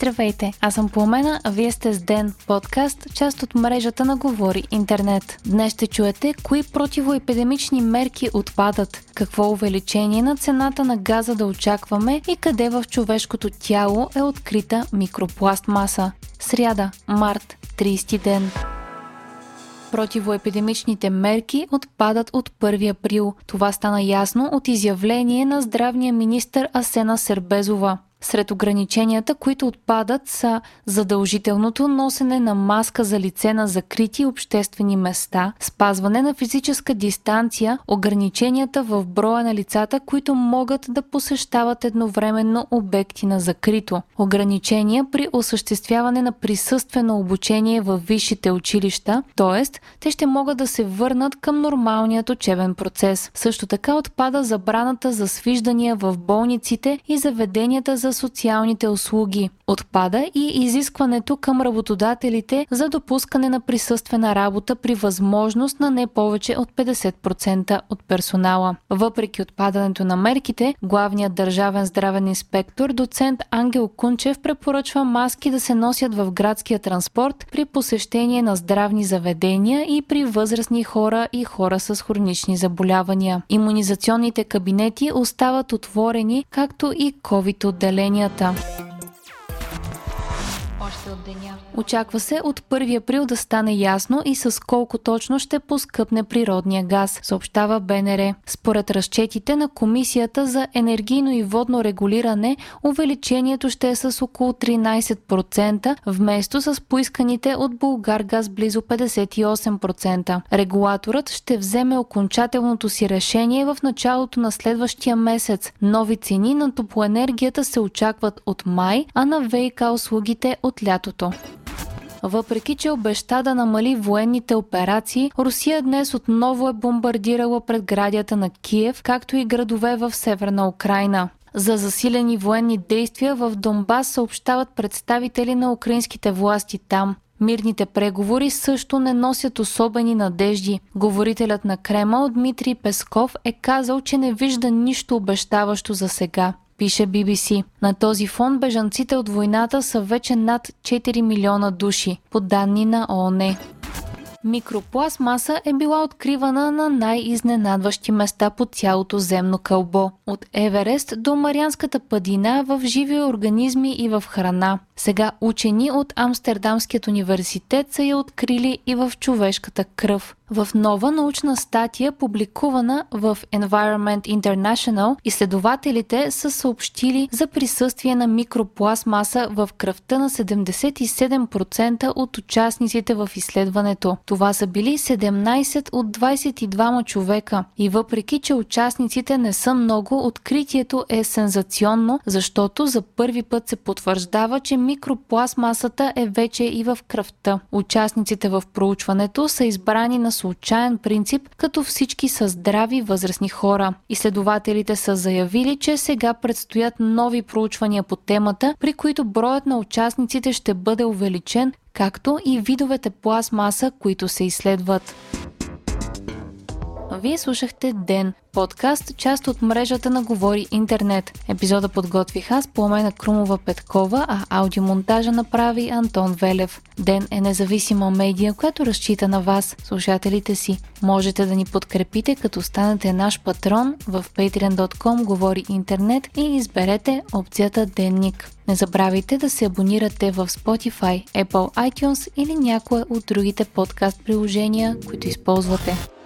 Здравейте, аз съм Пламена, а вие сте с Ден, подкаст, част от мрежата на Говори Интернет. Днес ще чуете кои противоепидемични мерки отпадат, какво увеличение на цената на газа да очакваме и къде в човешкото тяло е открита микропластмаса. Сряда, март, 30 ден. Противоепидемичните мерки отпадат от 1 април. Това стана ясно от изявление на здравния министр Асена Сербезова. Сред ограниченията, които отпадат са задължителното носене на маска за лице на закрити обществени места, спазване на физическа дистанция, ограниченията в броя на лицата, които могат да посещават едновременно обекти на закрито, ограничения при осъществяване на присъствено обучение в висшите училища, т.е. те ще могат да се върнат към нормалният учебен процес. Също така отпада забраната за свиждания в болниците и заведенията за социалните услуги. Отпада и изискването към работодателите за допускане на присъствена работа при възможност на не повече от 50% от персонала. Въпреки отпадането на мерките, главният държавен здравен инспектор доцент Ангел Кунчев препоръчва маски да се носят в градския транспорт при посещение на здравни заведения и при възрастни хора и хора с хронични заболявания. Имунизационните кабинети остават отворени, както и COVID-отделения Очаква се от 1 април да стане ясно и с колко точно ще поскъпне природния газ, съобщава БНР. Според разчетите на Комисията за енергийно и водно регулиране, увеличението ще е с около 13%, вместо с поисканите от Булгар газ близо 58%. Регулаторът ще вземе окончателното си решение в началото на следващия месец. Нови цени на топлоенергията се очакват от май, а на ВИК услугите от лятото. Въпреки, че обеща да намали военните операции, Русия днес отново е бомбардирала предградията на Киев, както и градове в северна Украина. За засилени военни действия в Донбас съобщават представители на украинските власти там. Мирните преговори също не носят особени надежди. Говорителят на Кремъл Дмитрий Песков е казал, че не вижда нищо обещаващо за сега пише BBC. На този фон бежанците от войната са вече над 4 милиона души, по данни на ООН. Микропластмаса е била откривана на най-изненадващи места по цялото земно кълбо. От Еверест до Марианската падина в живи организми и в храна. Сега учени от Амстердамският университет са я открили и в човешката кръв. В нова научна статия, публикувана в Environment International, изследователите са съобщили за присъствие на микропластмаса в кръвта на 77% от участниците в изследването. Това са били 17 от 22 човека. И въпреки, че участниците не са много, откритието е сензационно, защото за първи път се потвърждава, че микропластмасата е вече и в кръвта. Участниците в проучването са избрани на случайен принцип, като всички са здрави възрастни хора. Изследователите са заявили, че сега предстоят нови проучвания по темата, при които броят на участниците ще бъде увеличен, както и видовете пластмаса, които се изследват. Вие слушахте Ден, подкаст, част от мрежата на Говори Интернет. Епизода подготвих аз, Пламена Крумова Петкова, а аудиомонтажа направи Антон Велев. Ден е независима медия, която разчита на вас, слушателите си. Можете да ни подкрепите, като станете наш патрон в patreon.com Говори Интернет и изберете опцията Денник. Не забравяйте да се абонирате в Spotify, Apple iTunes или някое от другите подкаст приложения, които използвате.